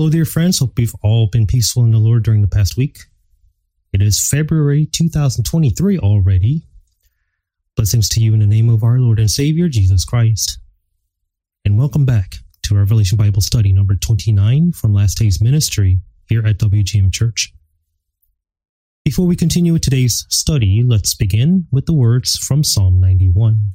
Hello, dear friends. Hope you've all been peaceful in the Lord during the past week. It is February 2023 already. Blessings to you in the name of our Lord and Savior, Jesus Christ. And welcome back to Revelation Bible Study number 29 from Last Days Ministry here at WGM Church. Before we continue with today's study, let's begin with the words from Psalm 91.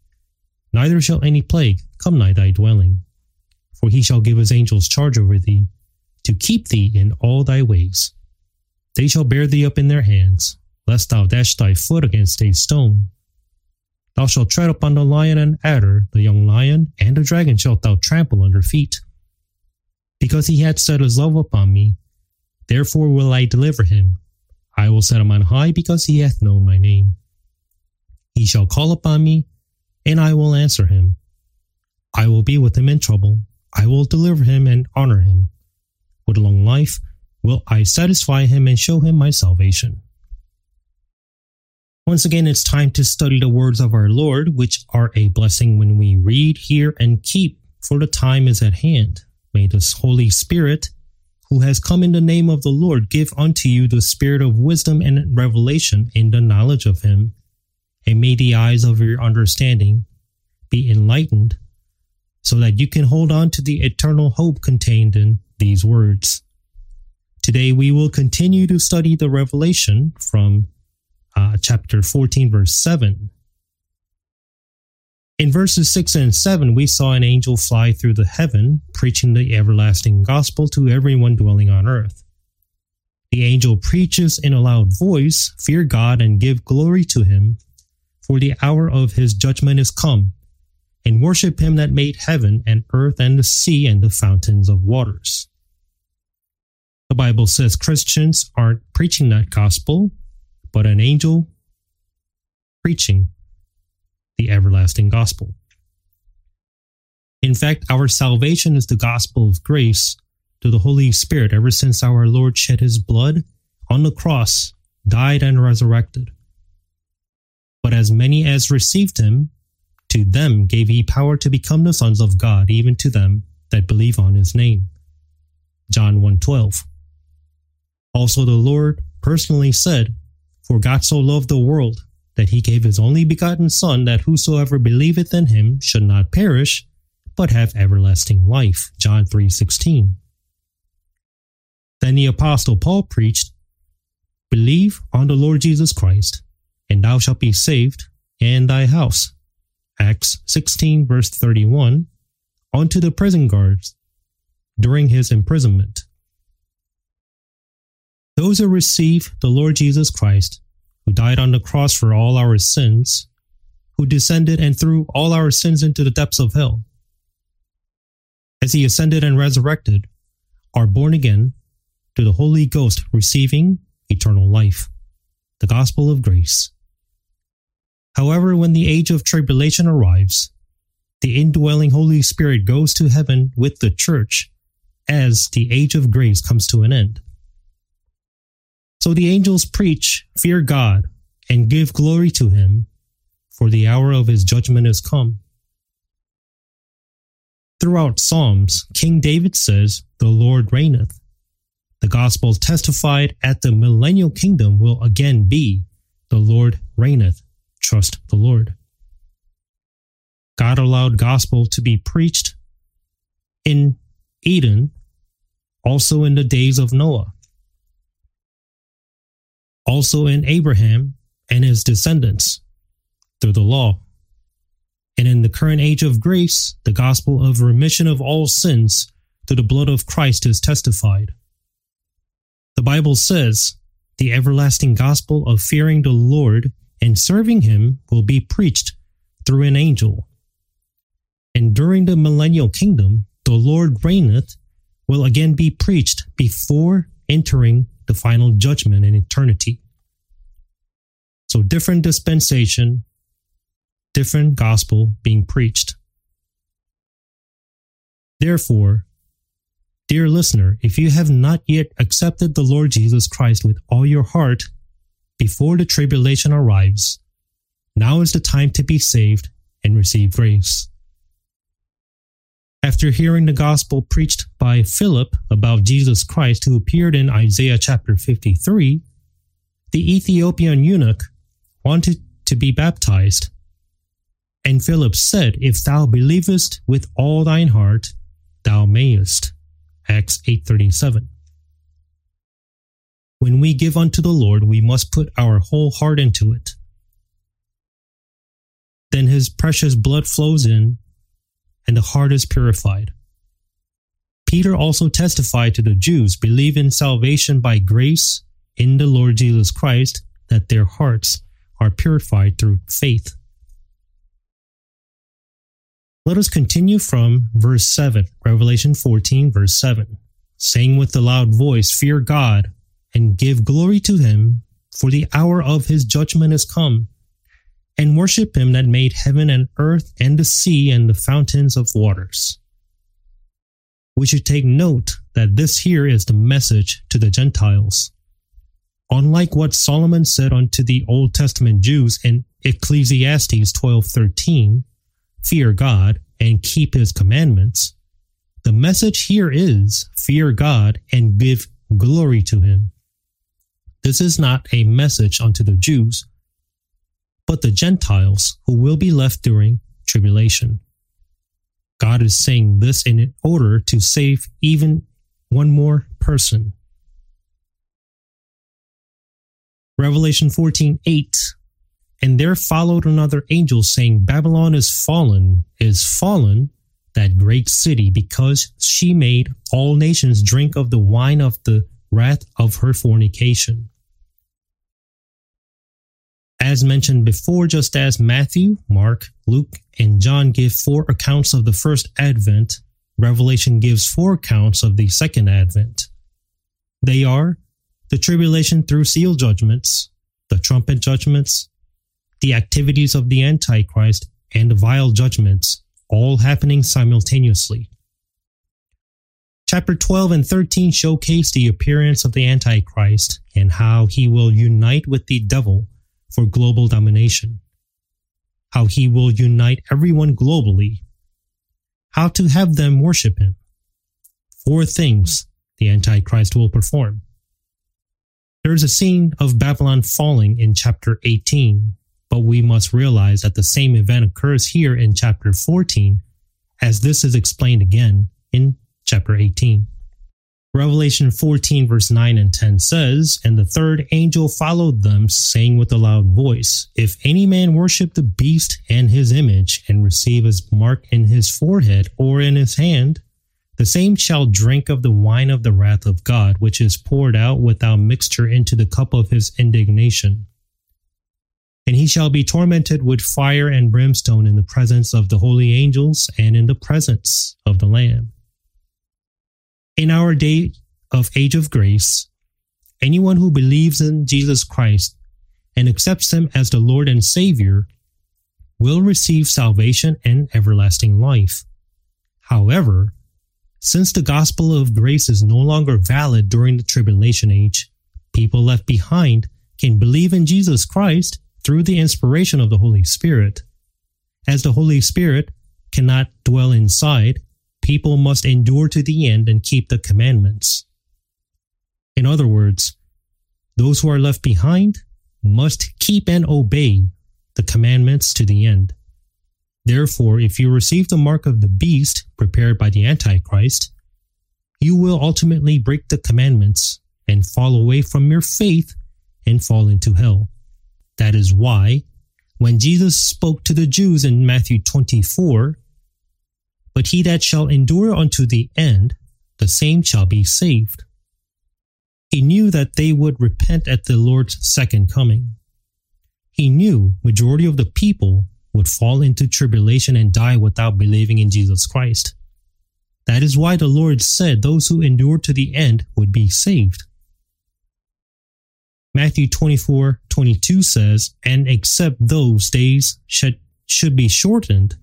neither shall any plague come nigh thy dwelling. For he shall give his angels charge over thee, to keep thee in all thy ways. They shall bear thee up in their hands, lest thou dash thy foot against a stone. Thou shalt tread upon the lion and adder, the young lion, and the dragon shalt thou trample under feet. Because he hath set his love upon me, therefore will I deliver him. I will set him on high because he hath known my name. He shall call upon me, and I will answer him. I will be with him in trouble. I will deliver him and honor him. With long life will I satisfy him and show him my salvation. Once again, it's time to study the words of our Lord, which are a blessing when we read, hear, and keep, for the time is at hand. May the Holy Spirit, who has come in the name of the Lord, give unto you the spirit of wisdom and revelation in the knowledge of him and may the eyes of your understanding be enlightened so that you can hold on to the eternal hope contained in these words. Today we will continue to study the revelation from uh, chapter 14, verse 7. In verses 6 and 7, we saw an angel fly through the heaven, preaching the everlasting gospel to everyone dwelling on earth. The angel preaches in a loud voice, Fear God and give glory to him, for the hour of his judgment is come, and worship him that made heaven and earth and the sea and the fountains of waters. The Bible says Christians aren't preaching that gospel, but an angel preaching the everlasting gospel. In fact, our salvation is the gospel of grace to the Holy Spirit ever since our Lord shed his blood on the cross, died, and resurrected. But as many as received him, to them gave he power to become the sons of God, even to them that believe on his name. John 1:12. Also the Lord personally said, For God so loved the world that he gave his only begotten Son, that whosoever believeth in him should not perish, but have everlasting life. John 3:16. Then the apostle Paul preached, Believe on the Lord Jesus Christ, and thou shalt be saved and thy house. Acts 16, verse 31, unto the prison guards during his imprisonment. Those who receive the Lord Jesus Christ, who died on the cross for all our sins, who descended and threw all our sins into the depths of hell, as he ascended and resurrected, are born again to the Holy Ghost, receiving eternal life, the gospel of grace. However, when the age of tribulation arrives, the indwelling Holy Spirit goes to heaven with the church as the age of grace comes to an end. So the angels preach, Fear God, and give glory to him, for the hour of his judgment is come. Throughout Psalms, King David says, The Lord reigneth. The Gospels testified at the millennial kingdom will again be, The Lord reigneth trust the Lord. God allowed gospel to be preached in Eden, also in the days of Noah, also in Abraham and his descendants through the law. And in the current age of grace, the gospel of remission of all sins through the blood of Christ is testified. The Bible says, the everlasting gospel of fearing the Lord and serving him will be preached through an angel. And during the millennial kingdom, the Lord reigneth will again be preached before entering the final judgment in eternity. So different dispensation, different gospel being preached. Therefore, dear listener, if you have not yet accepted the Lord Jesus Christ with all your heart before the tribulation arrives, now is the time to be saved and receive grace. After hearing the gospel preached by Philip about Jesus Christ, who appeared in Isaiah chapter 53, the Ethiopian eunuch wanted to be baptized. And Philip said, If thou believest with all thine heart, thou mayest. Acts 8:37. When we give unto the Lord, we must put our whole heart into it. Then his precious blood flows in, and the heart is purified. Peter also testified to the Jews, believe in salvation by grace in the Lord Jesus Christ, that their hearts are purified through faith. Let us continue from verse 7, Revelation 14, verse 7, saying with a loud voice, Fear God and give glory to him, for the hour of his judgment is come, and worship him that made heaven and earth and the sea and the fountains of waters. We should take note that this here is the message to the Gentiles. Unlike what Solomon said unto the Old Testament Jews in Ecclesiastes 12:13, fear God and keep his commandments, the message here is fear God and give glory to him. This is not a message unto the Jews, but the Gentiles who will be left during tribulation. God is saying this in order to save even one more person. Revelation 14 8. And there followed another angel saying, Babylon is fallen, is fallen, that great city, because she made all nations drink of the wine of the wrath of her fornication. As mentioned before, just as Matthew, Mark, Luke, and John give four accounts of the first advent, Revelation gives four accounts of the second advent. They are the tribulation through seal judgments, the trumpet judgments, the activities of the Antichrist, and the vial judgments, all happening simultaneously. Chapter 12 and 13 showcase the appearance of the Antichrist and how he will unite with the devil for global domination, how he will unite everyone globally, how to have them worship him. Four things the Antichrist will perform. There's a scene of Babylon falling in chapter 18, but we must realize that the same event occurs here in chapter 14, as this is explained again in chapter 18. Revelation 14, verse 9 and 10 says, And the third angel followed them, saying with a loud voice, If any man worship the beast and his image, and receive his mark in his forehead or in his hand, the same shall drink of the wine of the wrath of God, which is poured out without mixture into the cup of his indignation. And he shall be tormented with fire and brimstone in the presence of the holy angels and in the presence of the Lamb. In our day of age of grace, anyone who believes in Jesus Christ and accepts him as the Lord and Savior will receive salvation and everlasting life. However, since the gospel of grace is no longer valid during the tribulation age, people left behind can believe in Jesus Christ through the inspiration of the Holy Spirit. As the Holy Spirit cannot dwell inside, people must endure to the end and keep the commandments. In other words, those who are left behind must keep and obey the commandments to the end. Therefore, if you receive the mark of the beast prepared by the Antichrist, you will ultimately break the commandments and fall away from your faith and fall into hell. That is why, when Jesus spoke to the Jews in Matthew 24, but he that shall endure unto the end, the same shall be saved. He knew that they would repent at the Lord's second coming. He knew majority of the people would fall into tribulation and die without believing in Jesus Christ. That is why the Lord said those who endure to the end would be saved. Matthew 24, 22 says, And except those days should, should be shortened,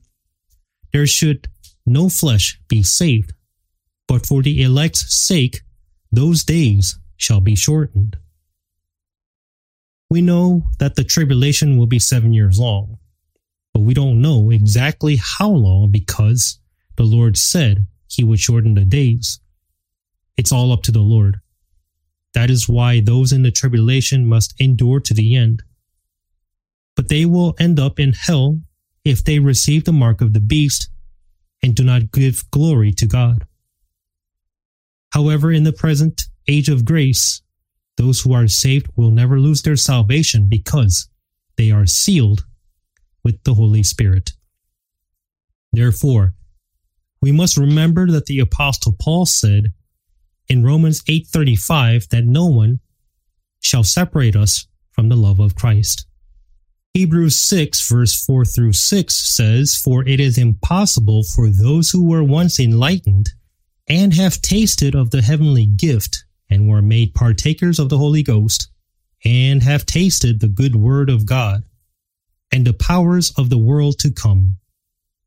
there should no flesh be saved. But for the elect's sake, those days shall be shortened. We know that the tribulation will be seven years long, but we don't know exactly how long because the Lord said he would shorten the days. It's all up to the Lord. That is why those in the tribulation must endure to the end. But they will end up in hell if they receive the mark of the beast and do not give glory to God. However, in the present age of grace, those who are saved will never lose their salvation because they are sealed with the Holy Spirit. Therefore, we must remember that the apostle Paul said in Romans 8:35 that no one shall separate us from the love of Christ. Hebrews 6 verse 4 through 6 says, For it is impossible for those who were once enlightened and have tasted of the heavenly gift and were made partakers of the Holy Ghost and have tasted the good word of God and the powers of the world to come.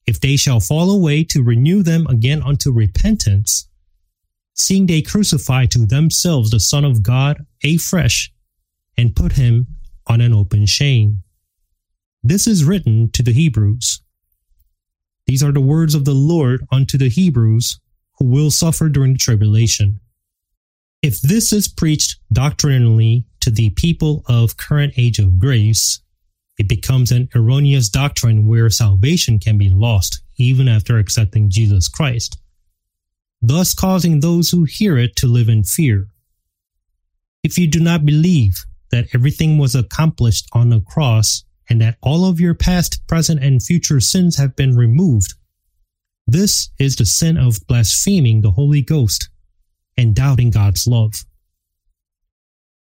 If they shall fall away to renew them again unto repentance, seeing they crucify to themselves the Son of God afresh and put him on an open shame. This is written to the Hebrews. These are the words of the Lord unto the Hebrews who will suffer during the tribulation. If this is preached doctrinally to the people of current age of grace, it becomes an erroneous doctrine where salvation can be lost even after accepting Jesus Christ, thus causing those who hear it to live in fear. If you do not believe that everything was accomplished on the cross and that all of your past, present, and future sins have been removed, this is the sin of blaspheming the Holy Ghost and doubting God's love.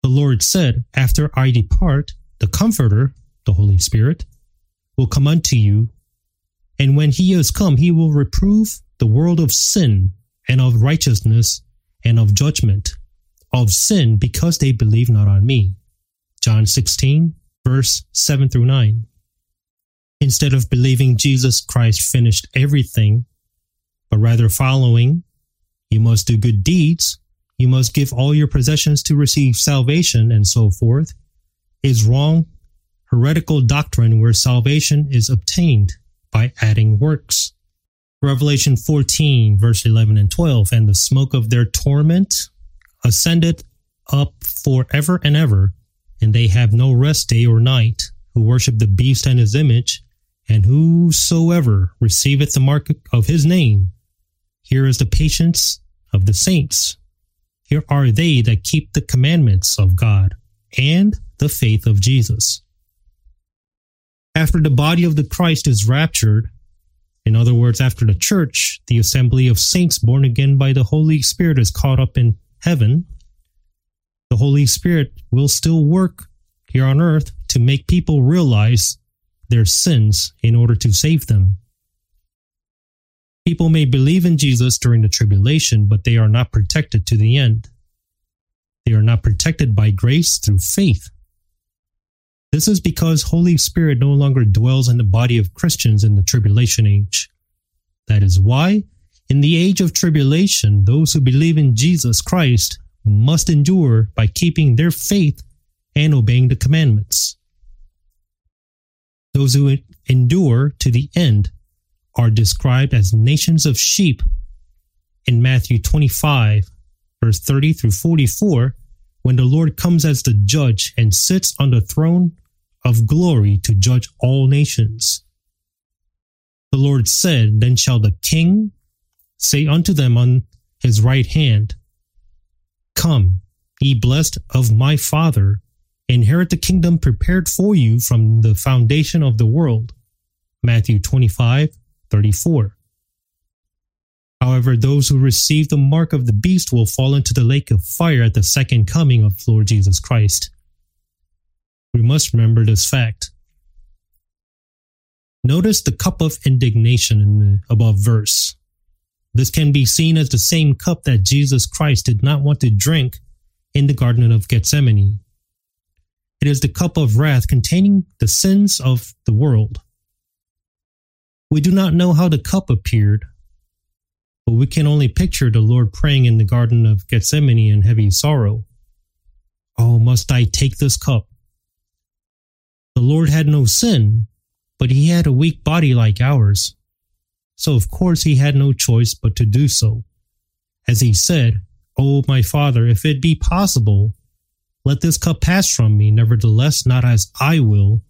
The Lord said, After I depart, the Comforter, the Holy Spirit, will come unto you, and when he is come, he will reprove the world of sin and of righteousness and of judgment, of sin because they believe not on me. John 16, verse 7 through 9. Instead of believing Jesus Christ finished everything, but rather following you must do good deeds. You must give all your possessions to receive salvation and so forth is wrong, heretical doctrine where salvation is obtained by adding works. Revelation 14, verse 11 and 12, and the smoke of their torment ascended up forever and ever, and they have no rest day or night, who worship the beast and his image, and whosoever receiveth the mark of his name. Here is the patience of the saints. Here are they that keep the commandments of God and the faith of Jesus. After the body of the Christ is raptured, in other words, after the church, the assembly of saints born again by the Holy Spirit is caught up in heaven, the Holy Spirit will still work here on earth to make people realize their sins in order to save them. People may believe in Jesus during the tribulation, but they are not protected to the end. They are not protected by grace through faith. This is because Holy Spirit no longer dwells in the body of Christians in the tribulation age. That is why, in the age of tribulation, those who believe in Jesus Christ must endure by keeping their faith and obeying the commandments. Those who endure to the end are described as nations of sheep in Matthew 25, verse 30 through 44, when the Lord comes as the judge and sits on the throne of glory to judge all nations. The Lord said, Then shall the king say unto them on his right hand, Come, ye blessed of my Father, inherit the kingdom prepared for you from the foundation of the world. Matthew 25, 34. However, those who receive the mark of the beast will fall into the lake of fire at the second coming of Lord Jesus Christ. We must remember this fact. Notice the cup of indignation in the above verse. This can be seen as the same cup that Jesus Christ did not want to drink in the Garden of Gethsemane. It is the cup of wrath containing the sins of the world. We do not know how the cup appeared, but we can only picture the Lord praying in the Garden of Gethsemane in heavy sorrow. Oh, must I take this cup? The Lord had no sin, but he had a weak body like ours. So of course he had no choice but to do so. As he said, O my Father, if it be possible, let this cup pass from me, nevertheless not as I will,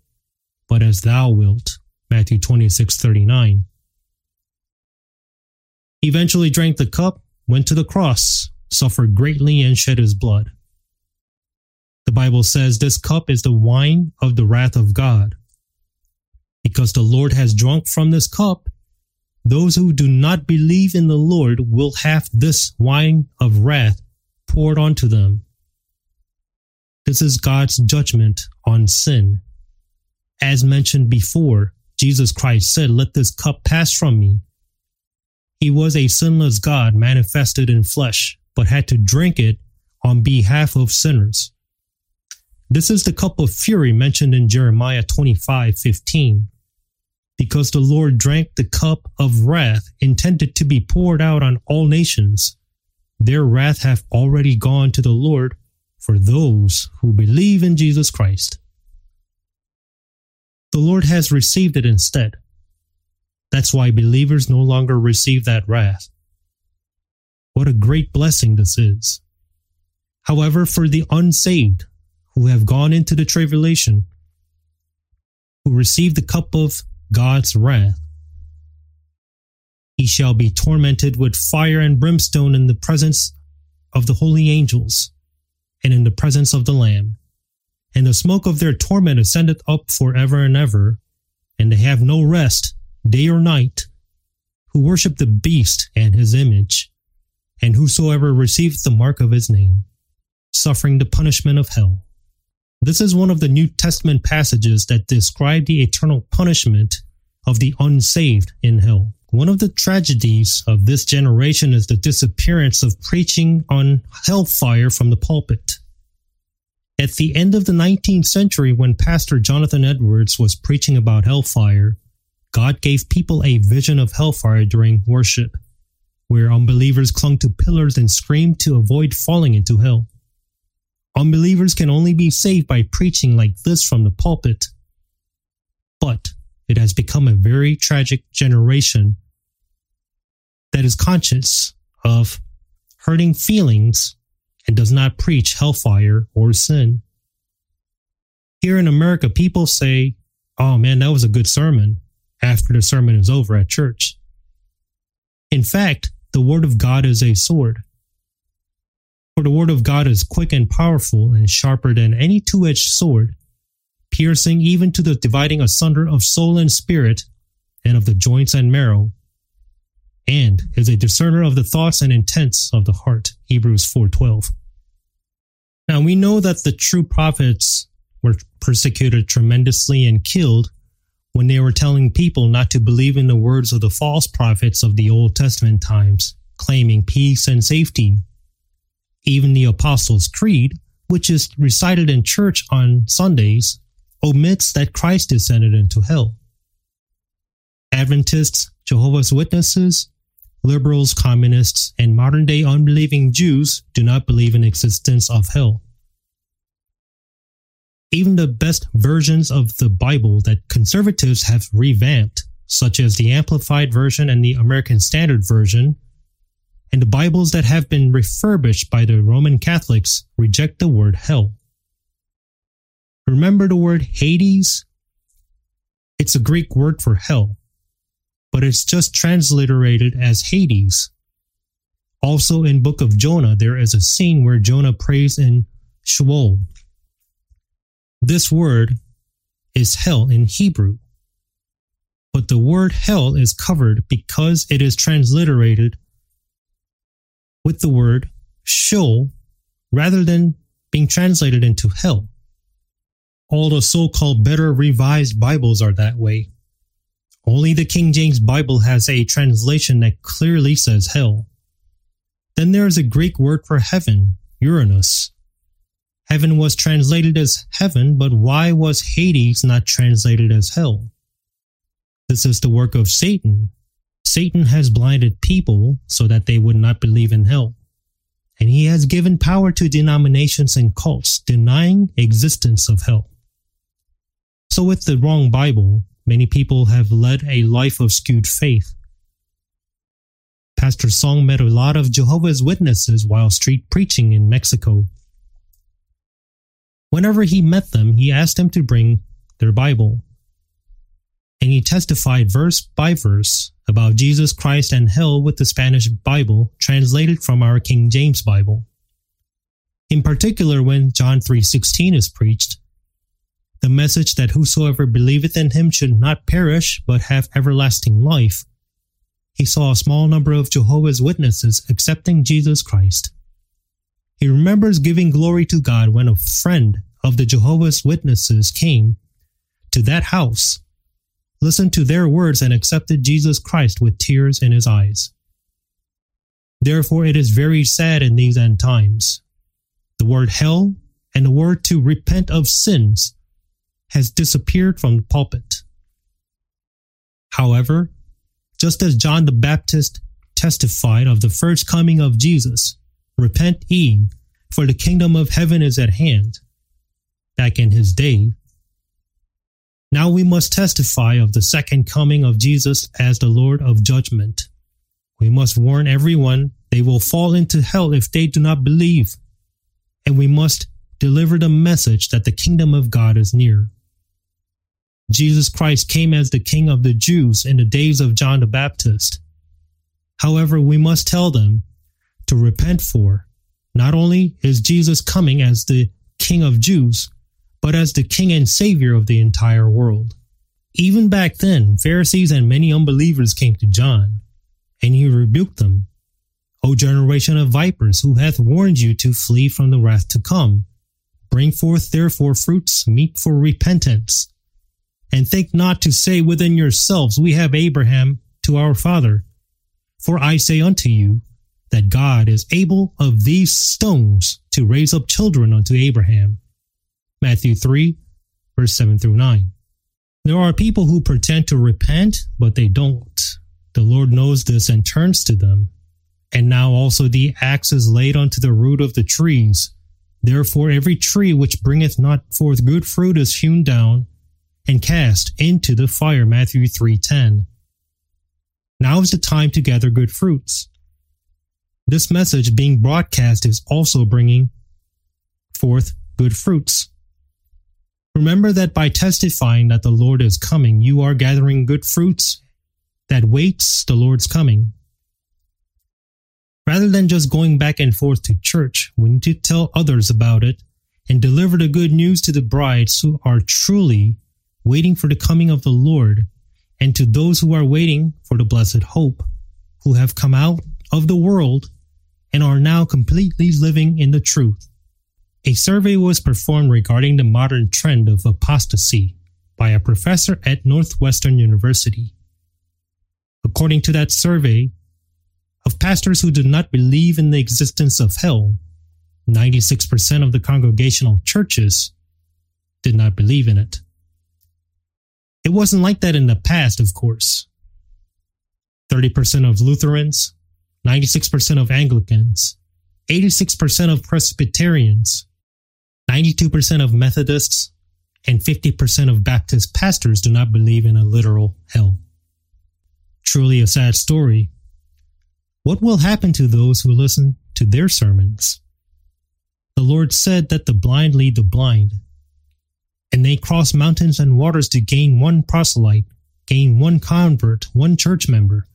but as thou wilt. Matthew 26, 39. He eventually drank the cup, went to the cross, suffered greatly, and shed his blood. The Bible says this cup is the wine of the wrath of God. Because the Lord has drunk from this cup, those who do not believe in the Lord will have this wine of wrath poured onto them. This is God's judgment on sin. As mentioned before, Jesus Christ said, Let this cup pass from me. He was a sinless God manifested in flesh, but had to drink it on behalf of sinners. This is the cup of fury mentioned in Jeremiah 25 15 because the Lord drank the cup of wrath intended to be poured out on all nations. Their wrath hath already gone to the Lord for those who believe in Jesus Christ. The Lord has received it instead. That's why believers no longer receive that wrath. What a great blessing this is. However, for the unsaved who have gone into the tribulation, who receive the cup of God's wrath. He shall be tormented with fire and brimstone in the presence of the holy angels and in the presence of the Lamb. And the smoke of their torment ascendeth up for ever and ever, and they have no rest day or night, who worship the beast and his image, and whosoever receiveth the mark of his name, suffering the punishment of hell. This is one of the New Testament passages that describe the eternal punishment of the unsaved in hell. One of the tragedies of this generation is the disappearance of preaching on hellfire from the pulpit. At the end of the 19th century, when Pastor Jonathan Edwards was preaching about hellfire, God gave people a vision of hellfire during worship, where unbelievers clung to pillars and screamed to avoid falling into hell. Unbelievers can only be saved by preaching like this from the pulpit. But it has become a very tragic generation that is conscious of hurting feelings and does not preach hellfire or sin. Here in America, people say, Oh man, that was a good sermon after the sermon is over at church. In fact, the word of God is a sword. For the word of God is quick and powerful and sharper than any two edged sword, piercing even to the dividing asunder of soul and spirit, and of the joints and marrow, and is a discerner of the thoughts and intents of the heart. Hebrews 4:12. Now we know that the true prophets were persecuted tremendously and killed when they were telling people not to believe in the words of the false prophets of the Old Testament times, claiming peace and safety even the Apostles' Creed, which is recited in church on Sundays, omits that Christ descended into hell. Adventists, Jehovah's Witnesses, liberals, communists, and modern day unbelieving Jews do not believe in existence of hell. Even the best versions of the Bible that conservatives have revamped, such as the Amplified Version and the American Standard Version, and the Bibles that have been refurbished by the Roman Catholics reject the word hell. Remember the word Hades? It's a Greek word for hell, but it's just transliterated as Hades. Also in Book of Jonah, there is a scene where Jonah prays in Sheol. This word is hell in Hebrew. But the word hell is covered because it is transliterated with the word Sheol rather than being translated into hell. All the so called better revised Bibles are that way. Only the King James Bible has a translation that clearly says hell. Then there is a Greek word for heaven, Uranus. Heaven was translated as heaven, but why was Hades not translated as hell? This is the work of Satan. Satan has blinded people so that they would not believe in hell. And he has given power to denominations and cults denying existence of hell. So with the wrong Bible, Many people have led a life of skewed faith. Pastor Song met a lot of Jehovah's Witnesses while street preaching in Mexico. Whenever he met them, he asked them to bring their Bible. And he testified verse by verse about Jesus Christ and hell with the Spanish Bible translated from our King James Bible. In particular, when John 3:16 is preached, the message that whosoever believeth in him should not perish, but have everlasting life, he saw a small number of Jehovah's Witnesses accepting Jesus Christ. He remembers giving glory to God when a friend of the Jehovah's Witnesses came to that house, listened to their words, and accepted Jesus Christ with tears in his eyes. Therefore, it is very sad in these end times. The word hell and the word to repent of sins has disappeared from the pulpit. However, just as John the Baptist testified of the first coming of Jesus, repent ye, for the kingdom of heaven is at hand, back in his day. Now we must testify of the second coming of Jesus as the Lord of judgment. We must warn everyone they will fall into hell if they do not believe. And we must deliver the message that the kingdom of God is near. Jesus Christ came as the King of the Jews in the days of John the Baptist. However, we must tell them to repent for not only is Jesus coming as the King of Jews, but as the King and Savior of the entire world. Even back then, Pharisees and many unbelievers came to John, and he rebuked them. O generation of vipers, who hath warned you to flee from the wrath to come? Bring forth therefore fruits meet for repentance and think not to say within yourselves, We have Abraham to our father. For I say unto you, that God is able of these stones to raise up children unto Abraham. Matthew 3, verse 7 through 9. There are people who pretend to repent, but they don't. The Lord knows this and turns to them. And now also the axe is laid unto the root of the trees. Therefore every tree which bringeth not forth good fruit is hewn down and cast into the fire. Matthew 3:10. Now is the time to gather good fruits. This message being broadcast is also bringing forth good fruits. Remember that by testifying that the Lord is coming, you are gathering good fruits that waits the Lord's coming. Rather than just going back and forth to church, we need to tell others about it and deliver the good news to the brides who are truly waiting for the coming of the Lord, and to those who are waiting for the blessed hope, who have come out of the world and are now completely living in the truth. A survey was performed regarding the modern trend of apostasy by a professor at Northwestern University. According to that survey, of pastors who did not believe in the existence of hell, 96% of the congregational churches did not believe in it. It wasn't like that in the past, of course. 30% of Lutherans, 96% of Anglicans, 86% of Presbyterians, 92% of Methodists, and 50% of Baptist pastors do not believe in a literal hell. Truly a sad story. What will happen to those who listen to their sermons? The Lord said that the blind lead the blind, and they cross mountains and waters to gain one proselyte, gain one convert, one church member,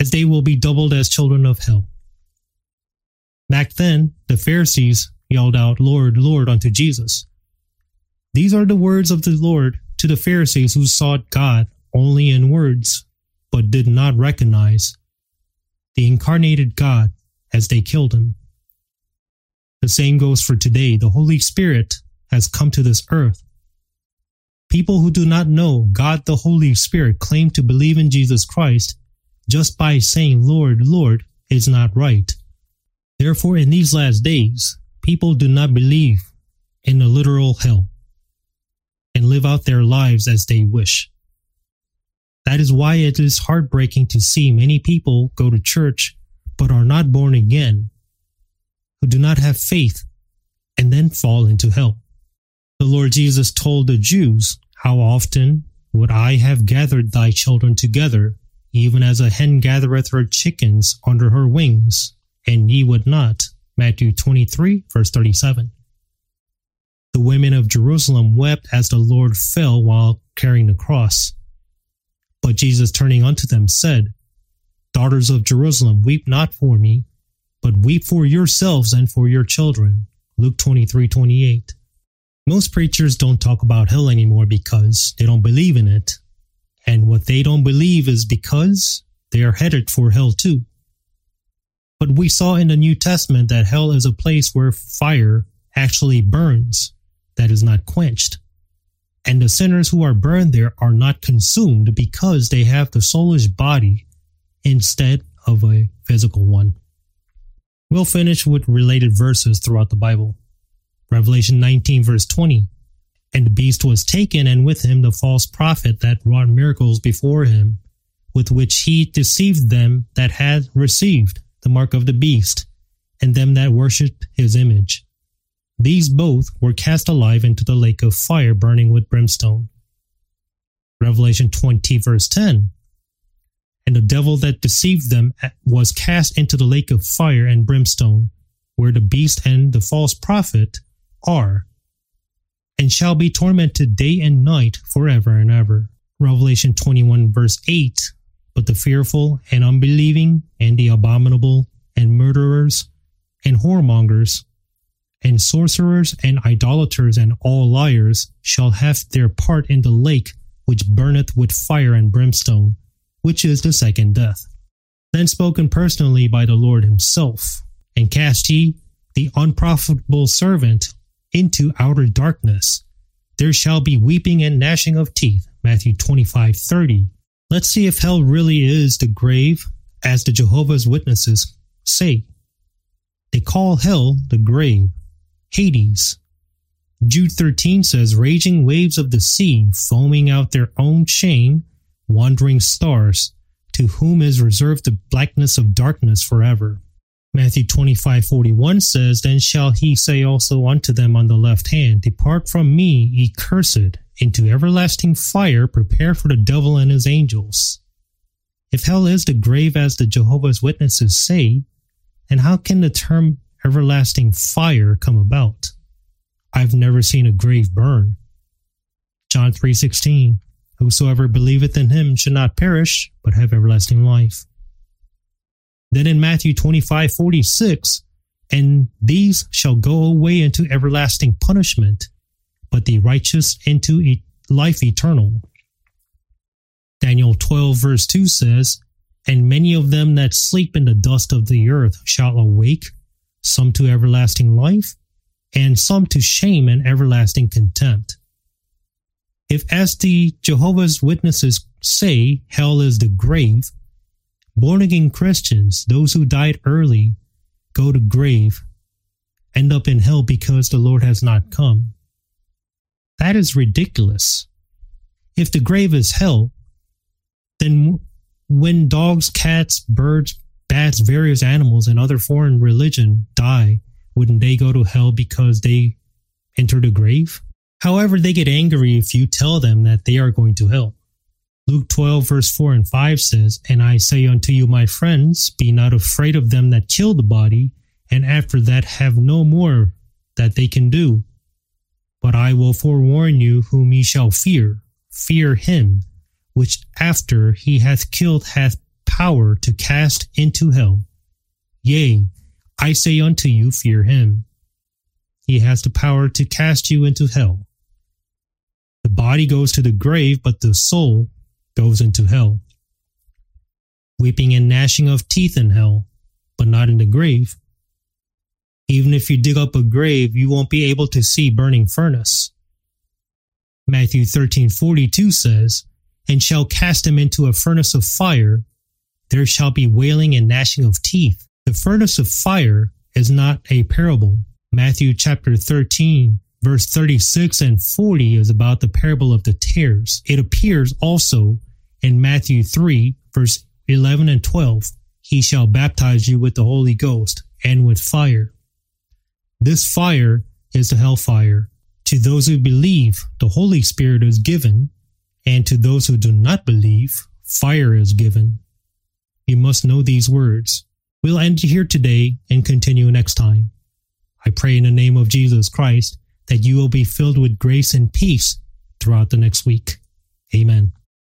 as they will be doubled as children of hell. Back then, the Pharisees yelled out, Lord, Lord, unto Jesus, These are the words of the Lord to the Pharisees who sought God only in words, but did not recognize the incarnated God as they killed him. The same goes for today. The Holy Spirit has come to this earth. People who do not know God the Holy Spirit claim to believe in Jesus Christ just by saying, Lord, Lord, is not right. Therefore, in these last days, people do not believe in a literal hell and live out their lives as they wish. That is why it is heartbreaking to see many people go to church but are not born again, who do not have faith, and then fall into hell. The Lord Jesus told the Jews, How often would I have gathered thy children together, even as a hen gathereth her chickens under her wings, and ye would not. Matthew 23, verse 37. The women of Jerusalem wept as the Lord fell while carrying the cross. But Jesus turning unto them said, Daughters of Jerusalem, weep not for me, but weep for yourselves and for your children. Luke 23 28. Most preachers don't talk about hell anymore because they don't believe in it. And what they don't believe is because they are headed for hell too. But we saw in the New Testament that hell is a place where fire actually burns, that is not quenched. And the sinners who are burned there are not consumed because they have the soulish body instead of a physical one. We'll finish with related verses throughout the Bible. Revelation 19, verse 20. And the beast was taken, and with him the false prophet that wrought miracles before him, with which he deceived them that had received the mark of the beast, and them that worshipped his image. These both were cast alive into the lake of fire burning with brimstone. Revelation 20, verse 10. And the devil that deceived them was cast into the lake of fire and brimstone, where the beast and the false prophet are, and shall be tormented day and night forever and ever. Revelation 21, verse 8 but the fearful and unbelieving and the abominable and murderers and whoremongers and sorcerers and idolaters and all liars shall have their part in the lake which burneth with fire and brimstone, which is the second death. Then spoken personally by the Lord himself, and cast ye the unprofitable servant into outer darkness. There shall be weeping and gnashing of teeth. Matthew 25 30. Let's see if hell really is the grave, as the Jehovah's Witnesses say. They call hell the grave, Hades. Jude 13 says, Raging waves of the sea, foaming out their own shame, wandering stars, to whom is reserved the blackness of darkness forever. Matthew 25 41 says, Then shall he say also unto them on the left hand, Depart from me, ye cursed, into everlasting fire prepared for the devil and his angels. If hell is the grave as the Jehovah's Witnesses say, then how can the term everlasting fire come about? I've never seen a grave burn. John 3:16 Whosoever believeth in him should not perish but have everlasting life. Then in Matthew 25:46 and these shall go away into everlasting punishment but the righteous into e- life eternal. Daniel 12, verse 2 says, And many of them that sleep in the dust of the earth shall awake, some to everlasting life, and some to shame and everlasting contempt. If, as the Jehovah's Witnesses say, hell is the grave, born again Christians, those who died early, go to grave, end up in hell because the Lord has not come. That is ridiculous. If the grave is hell, then when dogs, cats, birds, bats, various animals, and other foreign religion die, wouldn't they go to hell because they enter the grave? However, they get angry if you tell them that they are going to hell. Luke 12, verse 4 and 5 says, And I say unto you, my friends, be not afraid of them that kill the body, and after that have no more that they can do. But I will forewarn you whom ye shall fear. Fear him, which after he hath killed hath power to cast into hell. Yea, I say unto you, fear him. He has the power to cast you into hell. The body goes to the grave, but the soul goes into hell. Weeping and gnashing of teeth in hell, but not in the grave. Even if you dig up a grave, you won't be able to see burning furnace. Matthew 13:42 says, "And shall cast him into a furnace of fire, there shall be wailing and gnashing of teeth." The furnace of fire is not a parable. Matthew chapter 13 verse 36 and 40 is about the parable of the tares. It appears also in Matthew 3 verse 11 and 12. He shall baptize you with the Holy Ghost and with fire. This fire is the hellfire. To those who believe, the Holy Spirit is given, and to those who do not believe, fire is given. You must know these words. We'll end here today and continue next time. I pray in the name of Jesus Christ that you will be filled with grace and peace throughout the next week. Amen.